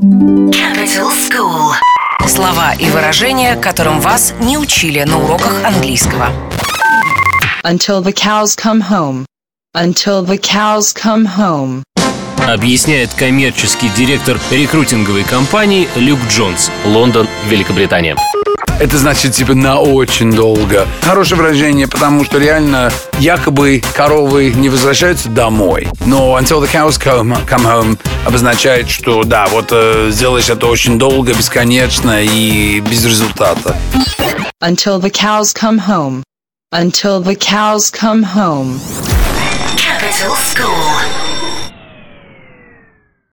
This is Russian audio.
Capital School. Слова и выражения, которым вас не учили на уроках английского. Until the cows come home. Until the cows come home. Объясняет коммерческий директор рекрутинговой компании Люк Джонс, Лондон, Великобритания. Это значит, типа, на очень долго. Хорошее выражение, потому что реально якобы коровы не возвращаются домой. Но until the cows come, come home обозначает, что да, вот э, сделаешь это очень долго, бесконечно и без результата. Until the cows come home. Until the cows come home. Capital School.